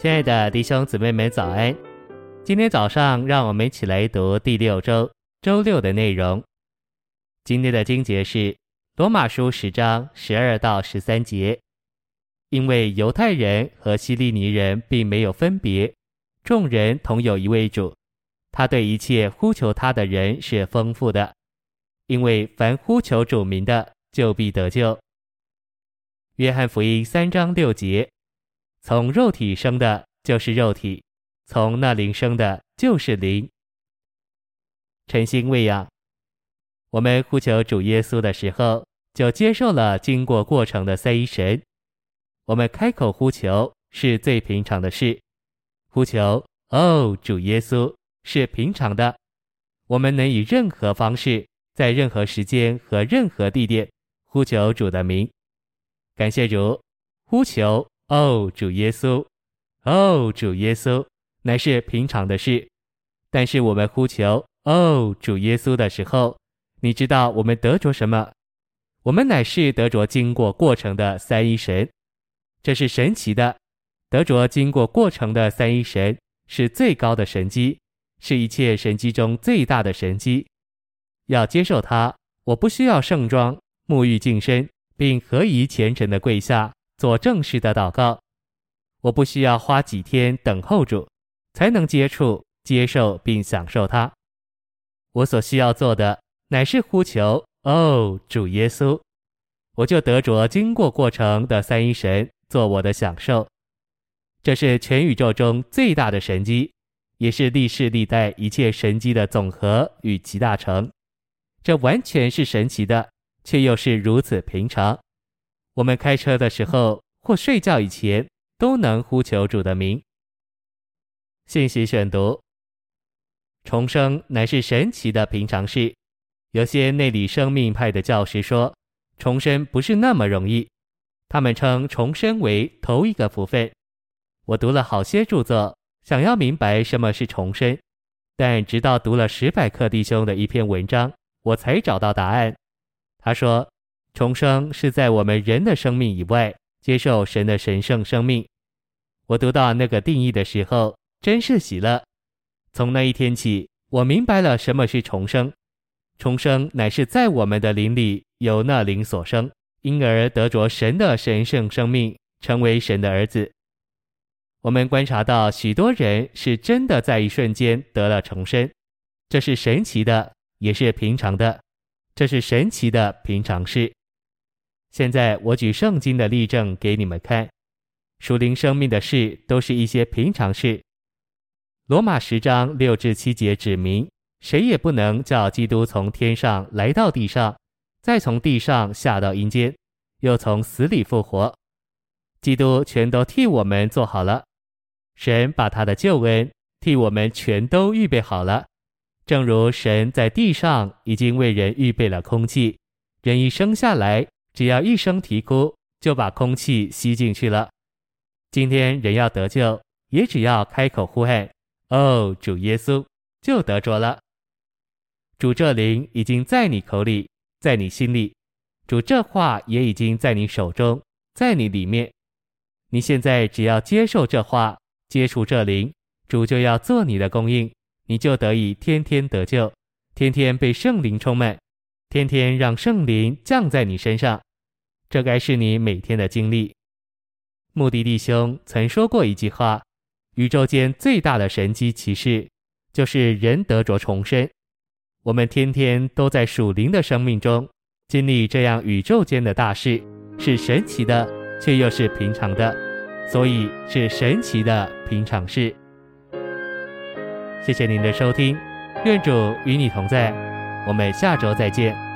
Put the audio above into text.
亲爱的弟兄姊妹们，早安！今天早上，让我们一起来读第六周周六的内容。今天的经节是罗马书十章十二到十三节。因为犹太人和希利尼人并没有分别，众人同有一位主，他对一切呼求他的人是丰富的。因为凡呼求主名的，就必得救。约翰福音三章六节。从肉体生的，就是肉体；从那灵生的，就是灵。晨星喂养，我们呼求主耶稣的时候，就接受了经过过程的三一神。我们开口呼求是最平常的事，呼求哦，主耶稣是平常的。我们能以任何方式，在任何时间和任何地点呼求主的名。感谢主，呼求。哦，主耶稣，哦，主耶稣，乃是平常的事。但是我们呼求哦，主耶稣的时候，你知道我们得着什么？我们乃是得着经过过程的三一神，这是神奇的。得着经过过程的三一神是最高的神机，是一切神机中最大的神机。要接受它，我不需要盛装沐浴净身，并合宜虔诚的跪下。做正式的祷告，我不需要花几天等候主，才能接触、接受并享受它。我所需要做的乃是呼求：“哦，主耶稣！”我就得着经过过程的三一神做我的享受。这是全宇宙中最大的神迹，也是历世历代一切神迹的总和与集大成。这完全是神奇的，却又是如此平常。我们开车的时候或睡觉以前都能呼求主的名。信息选读：重生乃是神奇的平常事。有些内里生命派的教师说，重生不是那么容易。他们称重生为头一个福分。我读了好些著作，想要明白什么是重生，但直到读了史百克弟兄的一篇文章，我才找到答案。他说。重生是在我们人的生命以外接受神的神圣生命。我读到那个定义的时候，真是喜乐。从那一天起，我明白了什么是重生。重生乃是在我们的灵里由那灵所生，因而得着神的神圣生命，成为神的儿子。我们观察到许多人是真的在一瞬间得了重生，这是神奇的，也是平常的。这是神奇的平常事。现在我举圣经的例证给你们看，属灵生命的事都是一些平常事。罗马十章六至七节指明，谁也不能叫基督从天上来到地上，再从地上下到阴间，又从死里复活。基督全都替我们做好了，神把他的救恩替我们全都预备好了，正如神在地上已经为人预备了空气，人一生下来。只要一声啼哭，就把空气吸进去了。今天人要得救，也只要开口呼喊：“哦，主耶稣”，就得着了。主这灵已经在你口里，在你心里；主这话也已经在你手中，在你里面。你现在只要接受这话，接触这灵，主就要做你的供应，你就得以天天得救，天天被圣灵充满。天天让圣灵降在你身上，这该是你每天的经历。慕迪弟兄曾说过一句话：宇宙间最大的神迹奇事，就是人得着重生。我们天天都在属灵的生命中经历这样宇宙间的大事，是神奇的，却又是平常的，所以是神奇的平常事。谢谢您的收听，愿主与你同在。我们下周再见。